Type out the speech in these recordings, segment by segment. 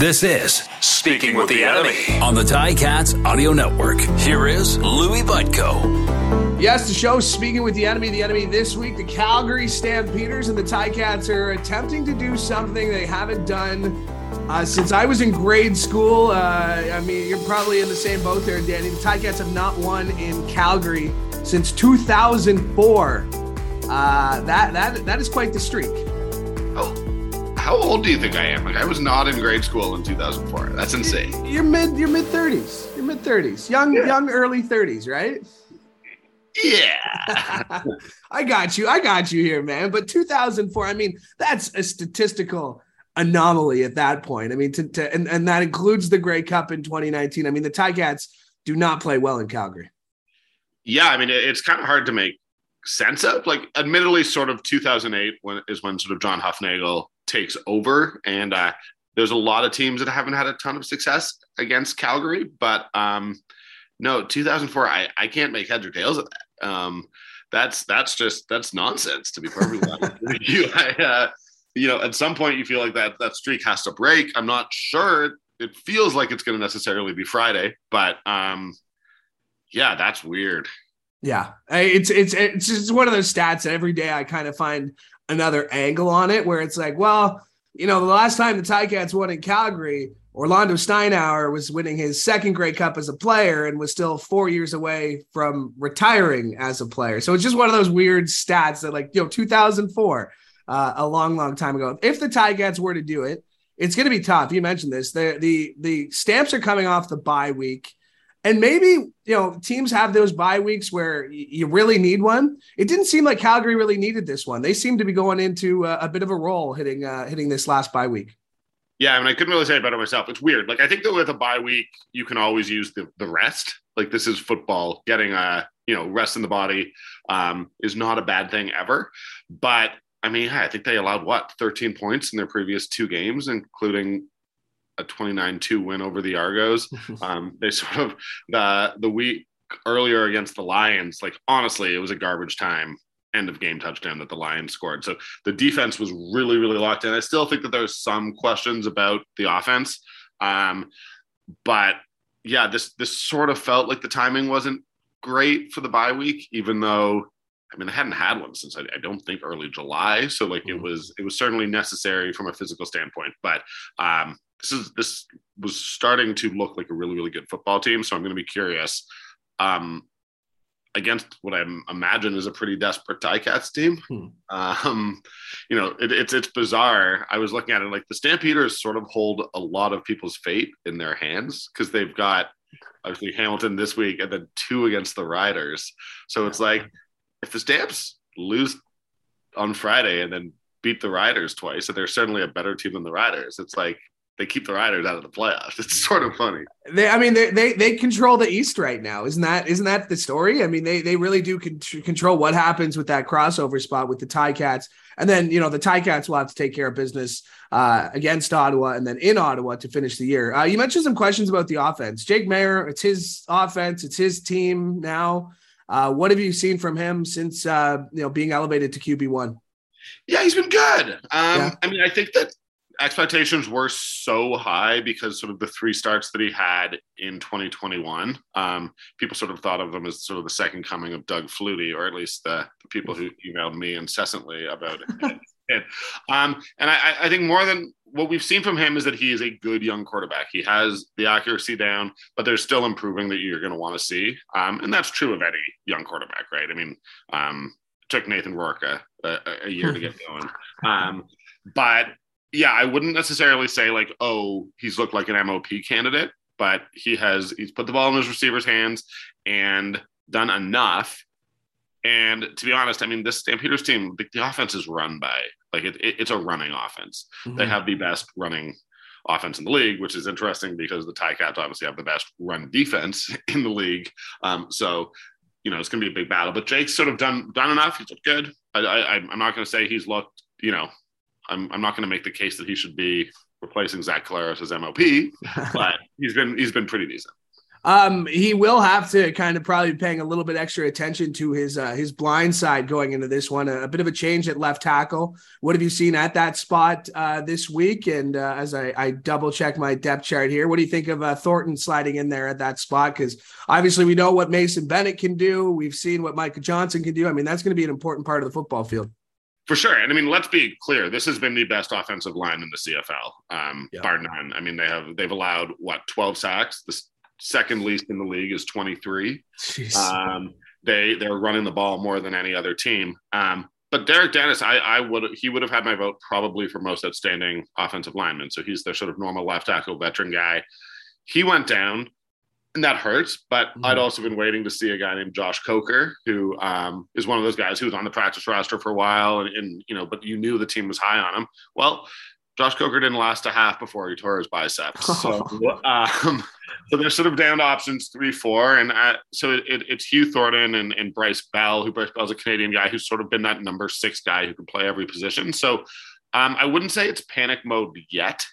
This is Speaking with the Enemy on the Ticats Audio Network. Here is Louis Butko. Yes, the show Speaking with the Enemy. The Enemy this week, the Calgary Stampeders and the Ticats are attempting to do something they haven't done uh, since I was in grade school. Uh, I mean, you're probably in the same boat there, Danny. The Ty Cats have not won in Calgary since 2004. Uh, that that that is quite the streak. Oh, how old do you think I am? Like I was not in grade school in 2004. That's insane. You're mid you're mid 30s. You're mid 30s. Young Yeah. young early 30s, right? Yeah. I got you. I got you here, man. But 2004, I mean, that's a statistical anomaly at that point. I mean, to, to and, and that includes the Grey Cup in 2019. I mean, the Ticats do not play well in Calgary. yeah, I mean, it's kind of hard to make sense of. Like, admittedly, sort of 2008 when is when sort of John Hufnagel takes over, and uh, there's a lot of teams that haven't had a ton of success against Calgary. But um, no, 2004, I I can't make heads or tails of that. Um, that's that's just that's nonsense to be perfectly honest with you. I, uh, you know, at some point you feel like that that streak has to break. I'm not sure. It feels like it's going to necessarily be Friday, but um, yeah, that's weird. Yeah, it's it's it's just one of those stats that every day I kind of find another angle on it where it's like, well, you know, the last time the Ticats won in Calgary, Orlando Steinauer was winning his second Grey Cup as a player and was still four years away from retiring as a player. So it's just one of those weird stats that, like, you know, 2004, uh, a long, long time ago. If the Ticats were to do it, it's going to be tough. You mentioned this. The the the stamps are coming off the bye week. And maybe, you know, teams have those bye weeks where you really need one. It didn't seem like Calgary really needed this one. They seem to be going into a, a bit of a roll hitting uh, hitting this last bye week. Yeah, I mean, I couldn't really say it better myself. It's weird. Like, I think that with a bye week, you can always use the, the rest. Like, this is football. Getting a you know rest in the body um, is not a bad thing ever. But I mean, I think they allowed what 13 points in their previous two games, including a 29-2 win over the Argos. Um, they sort of the the week earlier against the Lions. Like, honestly, it was a garbage time end of game touchdown that the Lions scored. So the defense was really, really locked in. I still think that there's some questions about the offense. Um, but yeah, this this sort of felt like the timing wasn't great for the bye week, even though I mean I hadn't had one since I, I don't think early July. So like it Mhm. was it was certainly necessary from a physical standpoint. But um, this is this was starting to look like a really, really good football team. So I'm gonna be curious. Um, against what I imagine is a pretty desperate Ticats team. Hmm. Um, you know, it, it's it's bizarre. I was looking at it like the Stampeders sort of hold a lot of people's fate in their hands because they've got obviously Hamilton this week and then two against the Riders. So it's like if the Stamps lose on Friday and then beat the Riders twice, and they're certainly a better team than the Riders. It's like they keep the Riders out of the playoffs. It's sort of funny. They, I mean, they, they they control the East right now. Isn't that isn't that the story? I mean, they they really do con- control what happens with that crossover spot with the Ticats, and then you know the Ticats will have to take care of business uh, against Ottawa and then in Ottawa to finish the year. Uh, you mentioned some questions about the offense. Jake Maier, it's his offense, it's his team now. Uh, what have you seen from him since uh, you know being elevated to QB one? Yeah, he's been good. Um, Yeah. I mean, I think that expectations were so high because sort of the three starts that he had in 2021. Um, people sort of thought of him as sort of the second coming of Doug Flutie, or at least the, the people who emailed me incessantly about it. and, um, and I, I think more than what we've seen from him is that he is a good young quarterback. He has the accuracy down, but there's still improving that you're going to want to see. Um, and that's true of any young quarterback, right? I mean, um, took Nathan Rourke a, a, a year to get going. Um, but yeah, I wouldn't necessarily say like, oh, he's looked like an MOP candidate, but he has he's put the ball in his receiver's hands and done enough. And to be honest, I mean, this Stampeders team, the, the offense is run by like it, it- it's a running offense. They have the best running offense in the league, which is interesting because the Ticats obviously have the best run defense in the league. Um, so you know it's going to be a big battle. But Jake's sort of done done enough. He's looked good. I, I, I'm not going to say he's looked. You know, I'm I'm not going to make the case that he should be replacing Zach Collaros as MOP, but he's been he's been pretty decent. Um, he will have to kind of probably be paying a little bit extra attention to his uh, his blind side going into this one. A, a, bit of a change at left tackle. What have you seen at that spot uh, this week? And uh, as I, I, double check my depth chart here, what do you think of uh, Thornton sliding in there at that spot? Because obviously we know what Mason Bennett can do. We've seen what Micah Johnson can do. I mean, that's going to be an important part of the football field. For sure. And I mean, let's be clear. This has been the best offensive line in the CFL, um, yeah. bar none. I mean, they have, they've allowed what, 12 sacks? The second least in the league is 23. Um, they, they're running the ball more than any other team. Um, but Derek Dennis, I, I would, he would have had my vote probably for most outstanding offensive lineman. So he's their sort of normal left tackle veteran guy. He went down and that hurts. But mm-hmm. I'd also been waiting to see a guy named Josh Coker, who um, is one of those guys who was on the practice roster for a while, and, and, you know, but you knew the team was high on him. Well, Josh Coker didn't last a half before he tore his biceps. So, um, so they're sort of down to options three, four, and uh, so it, it, it's Hugh Thornton and, and Bryce Bell, who Bryce Bell's a Canadian guy who's sort of been that number six guy who can play every position. So um, I wouldn't say it's panic mode yet.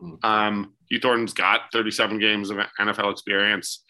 Mm. Um, Hugh Thornton's got 37 games of NFL experience,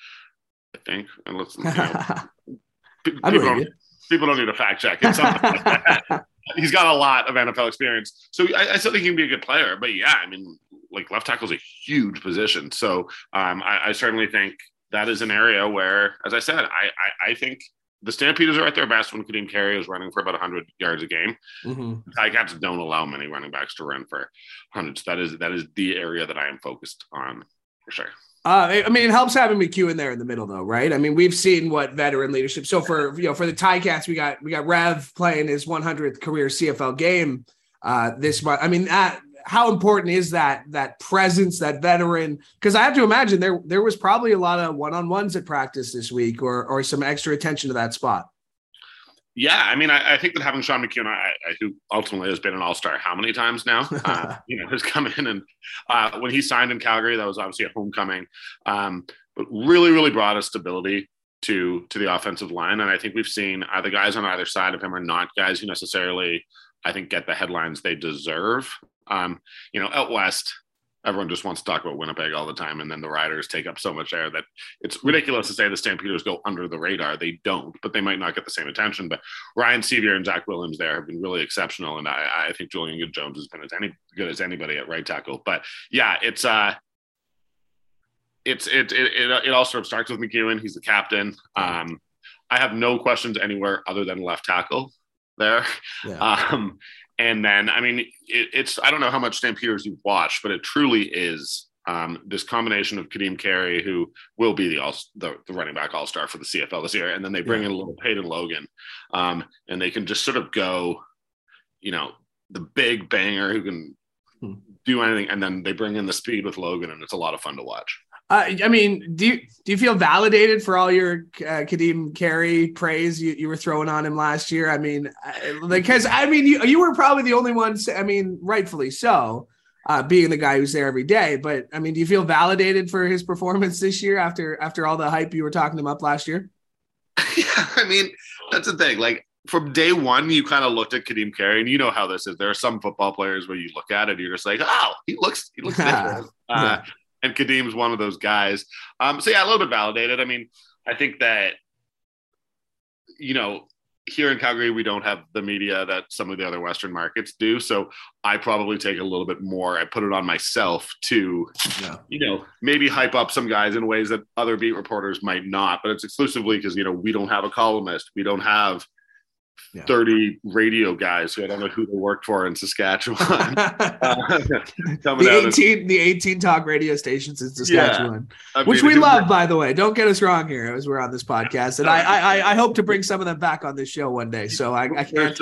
I think. And let's, you know, people, don't, people, don't, need a fact check. It's like He's got a lot of NFL experience, so I, I still think he can be a good player. But yeah, I mean, like left tackle is a huge position, so um, I, I certainly think that is an area where, as I said, I, I, I think the Stampeders are at their best when Ka'Deem Carey is running for about 100 yards a game. Mm-hmm. Ticats don't allow many running backs to run for hundreds. That is that is the area that I am focused on for sure. Uh, I mean, it helps having McEwen in there in the middle, though, right? I mean, we've seen what veteran leadership. So for you know, for the Ticats, we got we got Rev playing his 100th career CFL game uh, this month. I mean, that how important is that that presence, that veteran? Because I have to imagine there there was probably a lot of one on ones at practice this week, or or some extra attention to that spot. Yeah, I mean, I, I think that having Sean McEwen, I, I, who ultimately has been an All Star, how many times now? Uh, you know, has come in and uh, when he signed in Calgary, that was obviously a homecoming, um, but really, really brought a stability to to the offensive line. And I think we've seen uh, the guys on either side of him are not guys who necessarily, I think, get the headlines they deserve. Um, you know, out west, everyone just wants to talk about Winnipeg all the time, and then the Riders take up so much air that it's ridiculous to say the Stampeders go under the radar. They don't, but they might not get the same attention. But Ryan Sceviour and Zach Williams there have been really exceptional, and I, I think Julian Good Jones has been as any good as anybody at right tackle. But yeah, it's uh it's it it it, it all sort of starts with McEwen. He's the captain. Um, I have no questions anywhere other than left tackle there. Yeah. Um, and then, I mean, it, it's, I don't know how much Stampeders you've watched, but it truly is um, this combination of Ka'Deem Carey, who will be the, all, the, the running back all star for the CFL this year. And then they bring yeah. in a little Peyton Logan um, and they can just sort of go, you know, the big banger who can hmm. do anything. And then they bring in the speed with Logan and it's a lot of fun to watch. Uh, I mean, do you do you feel validated for all your uh, Ka'Deem Carey praise you, you were throwing on him last year? I mean, because I mean, you, you were probably the only one. I mean, rightfully so, uh, being the guy who's there every day. But I mean, do you feel validated for his performance this year after after all the hype you were talking him up last year? Yeah, I mean, that's the thing. Like from day one, you kind of looked at Ka'Deem Carey, and you know how this is. There are some football players where you look at it, you're just like, oh, he looks, he looks. Uh, and Ka'Deem's one of those guys. Um, so yeah, a little bit validated. I mean, I think that you know here in Calgary we don't have the media that some of the other Western markets do. So I probably take a little bit more. I put it on myself to, yeah. you know, maybe hype up some guys in ways that other beat reporters might not. But it's exclusively because you know we don't have a columnist, we don't have yeah. 30 radio guys who I don't know who they worked for in Saskatchewan. uh, the 18 and, the 18 talk radio stations in Saskatchewan, yeah, which we love, by the way. Don't get us wrong here as we're on this podcast. And I, I, I hope to bring some of them back on this show one day. So I, I can't.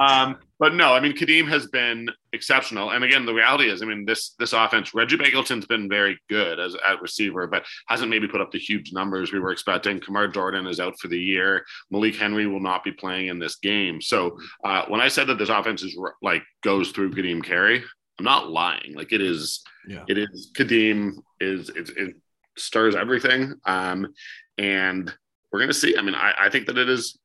um, but no, I mean Ka'Deem has been exceptional, and again, the reality is, I mean this this offense, Reggie Begelton's been very good as at receiver, but hasn't maybe put up the huge numbers we were expecting. Kamar Jordan is out for the year. Malik Henry will not be playing in this game. So uh, when I said that this offense is like goes through Ka'Deem Carey, I'm not lying. Like it is, yeah. it is Ka'Deem is it, it stirs everything, um, and we're gonna see. I mean, I, I think that it is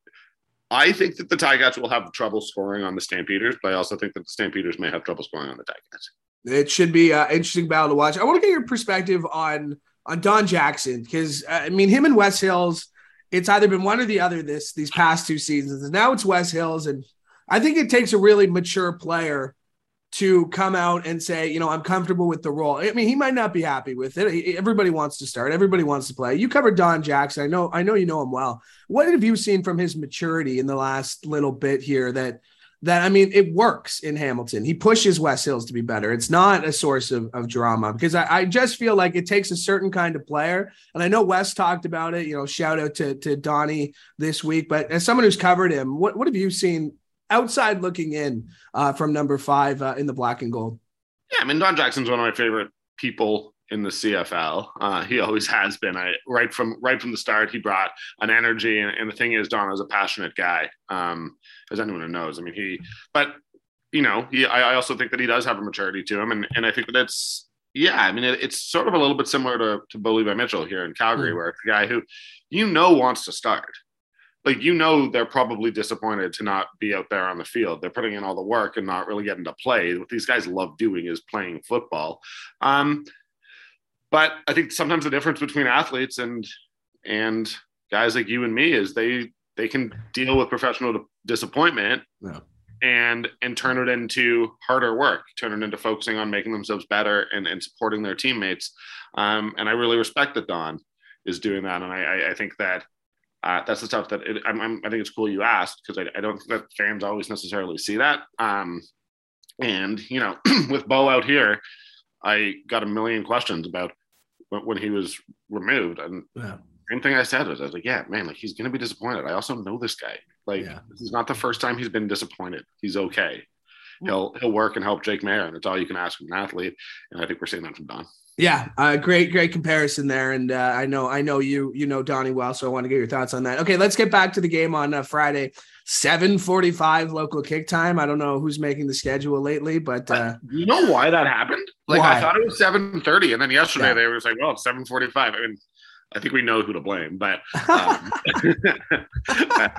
I think that the Ticats will have trouble scoring on the Stampeders, but I also think that the Stampeders may have trouble scoring on the Ticats. It should be an interesting battle to watch. I want to get your perspective on on Don Jackson because uh, I mean him and Wes Hills. It's either been one or the other this these past two seasons, and now it's Wes Hills, and I think it takes a really mature player to come out and say, you know, I'm comfortable with the role. I mean, he might not be happy with it. Everybody wants to start. Everybody wants to play. You covered Don Jackson. I know. I know you know him well. What have you seen from his maturity in the last little bit here? That that I mean, it works in Hamilton. He pushes Wes Hills to be better. It's not a source of, of drama because I, I just feel like it takes a certain kind of player. And I know Wes talked about it. You know, shout out to to Donnie this week. But as someone who's covered him, what what have you seen outside looking in uh, from number five uh, in the black and gold. Yeah, I mean Don Jackson's one of my favorite people in the CFL. Uh, he always has been. I right from right from the start, he brought an energy, and, and the thing is, Don is a passionate guy, um, as anyone who knows. I mean, he, but you know, he. I, I, also think that he does have a maturity to him, and and I think that it's. Yeah, I mean, it, it's sort of a little bit similar to, to Bo Levi Mitchell here in Calgary, mm. where it's a guy who you know wants to start like you know they're probably disappointed to not be out there on the field. They're putting in all the work and not really getting to play. What these guys love doing is playing football. Um, but I think sometimes the difference between athletes and and guys like you and me is they they can deal with professional disappointment yeah. and and turn it into harder work, turn it into focusing on making themselves better and, and supporting their teammates. Um, and I really respect that Don is doing that. And I, I think that uh, that's the stuff that it, I'm, I'm, i think it's cool you asked because I, I, don't think that fans always necessarily see that. Um, and you know, with Bo out here, I got a million questions about when, when he was removed, and yeah. same thing I said was I was like, yeah, man, like he's gonna be disappointed. I also know this guy. Like yeah. this is not the first time he's been disappointed. He's okay. He'll he'll work and help Jake Maier, and it's all you can ask an athlete. And I think we're seeing that from Don. Yeah, uh, great, great comparison there, and uh, I know, I know you, you know Donnie well, so I want to get your thoughts on that. Okay, let's get back to the game on uh, Friday, seven forty-five local kick time. I don't know who's making the schedule lately, but uh, you know why that happened? Like why? I thought it was seven thirty, and then yesterday yeah. they were like, "Well, it's seven forty-five. I mean, I think we know who to blame, but um,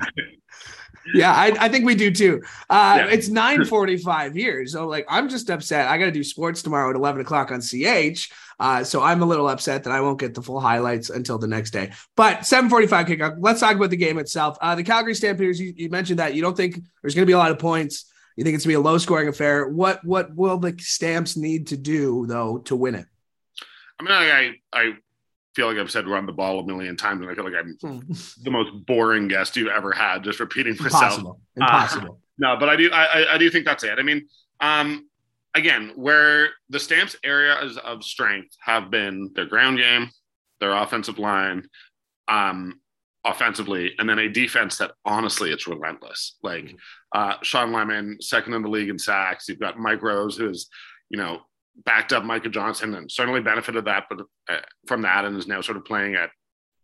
yeah, I, I, think we do too. Uh, yeah. It's 9:45 here, so like I'm just upset. I got to do sports tomorrow at 11 o'clock on CH. Uh, so I'm a little upset that I won't get the full highlights until the next day. But 7:45 kickoff. Let's talk about the game itself. Uh, the Calgary Stampeders. You, you mentioned that you don't think there's going to be a lot of points. You think it's going to be a low scoring affair. What what will the Stamps need to do though to win it? I mean, I I feel like I've said run the ball a million times, and I feel like I'm hmm. the most boring guest you've ever had, just repeating myself. Impossible. Impossible. Uh, no, but I do I, I do think that's it. I mean, um, again, where the Stamps areas of strength have been their ground game, their offensive line, um, offensively, and then a defense that honestly it's relentless. Like mm-hmm. uh, Shawn Lemon, second in the league in sacks. You've got Mike Rose, who's you know backed up Micah Johnson and certainly benefited that, but uh, from that and is now sort of playing at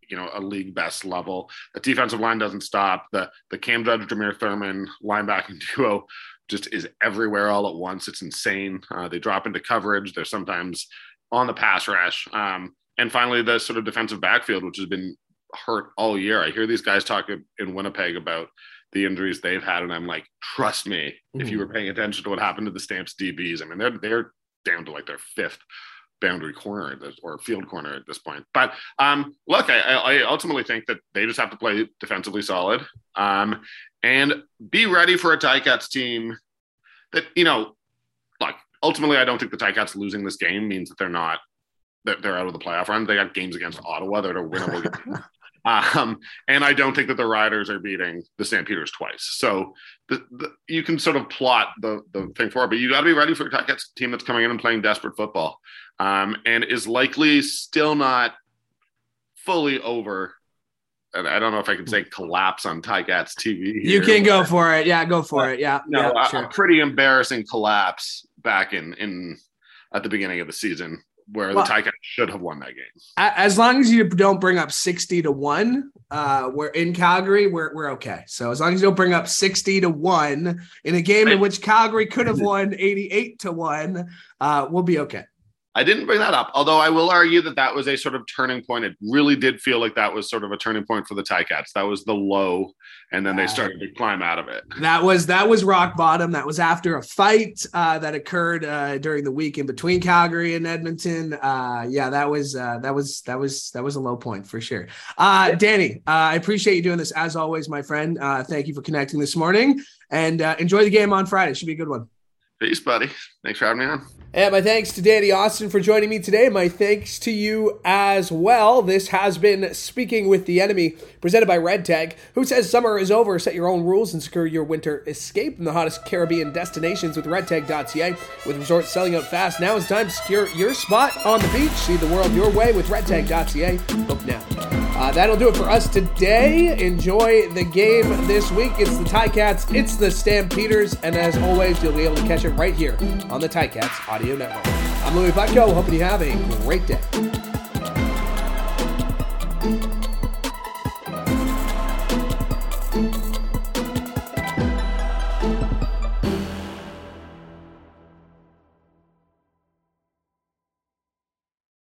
you know a league best level. The defensive line doesn't stop. The the Cam Judge, Jameer Thurman linebacking duo just is everywhere all at once. It's insane. Uh, they drop into coverage. They're sometimes on the pass rush. Um, and finally, the sort of defensive backfield, which has been hurt all year. I hear these guys talk in Winnipeg about the injuries they've had, and I'm like, trust me, mm-hmm. if you were mm-hmm. paying attention to what happened to the Stamps DBs, I mean, they're they're down to like their fifth boundary corner or field corner at this point. But um, look, I, I, ultimately think that they just have to play defensively solid um, and be ready for a Ticats team that you know. Like ultimately, I don't think the Ticats losing this game means that they're not that they're out of the playoff run. They got games against Ottawa that are winnable. Um, and I don't think that the Riders are beating the Stampeders twice. So the, the, you can sort of plot the, the thing for but you got to be ready for a team that's coming in and playing desperate football um, and is likely still not fully over. And I don't know if I can say collapse on Ticats TV. Here, you can go for it. Yeah, go for it. Yeah. No, yeah, a, sure. a pretty embarrassing collapse back in in at the beginning of the season where well, the Ticats should have won that game. As long as you don't bring up 60 to 1, uh, we're in Calgary, we're, we're okay. So as long as you don't bring up 60 to 1 in a game in which Calgary could have won 88 to 1, uh, we'll be okay. I didn't bring that up, although I will argue that that was a sort of turning point. It really did feel like that was sort of a turning point for the Ticats. That was the low, and then they started to climb out of it. That was that was rock bottom. That was after a fight uh, that occurred uh, during the week in between Calgary and Edmonton. Uh, yeah, that was uh, that was that was that was a low point for sure. Uh, Danny, uh, I appreciate you doing this as always, my friend. thank you for connecting this morning, and enjoy the game on Friday. Should be a good one. Peace, buddy. Thanks for having me on. And my thanks to Danny Austin for joining me today. My thanks to you as well. This has been Speaking with the Enemy, presented by Red Tag, who says summer is over. Set your own rules and secure your winter escape from the hottest Caribbean destinations with redtag.ca. With resorts selling out fast, now is time to secure your spot on the beach. See the world your way with redtag.ca. Book now. Uh, that'll do it for us today. Enjoy the game this week. It's the Ticats, it's the Stampeders, and as always, you'll be able to catch it right here on the Ticats Audio Network. I'm Louis Butko, hoping you have a great day.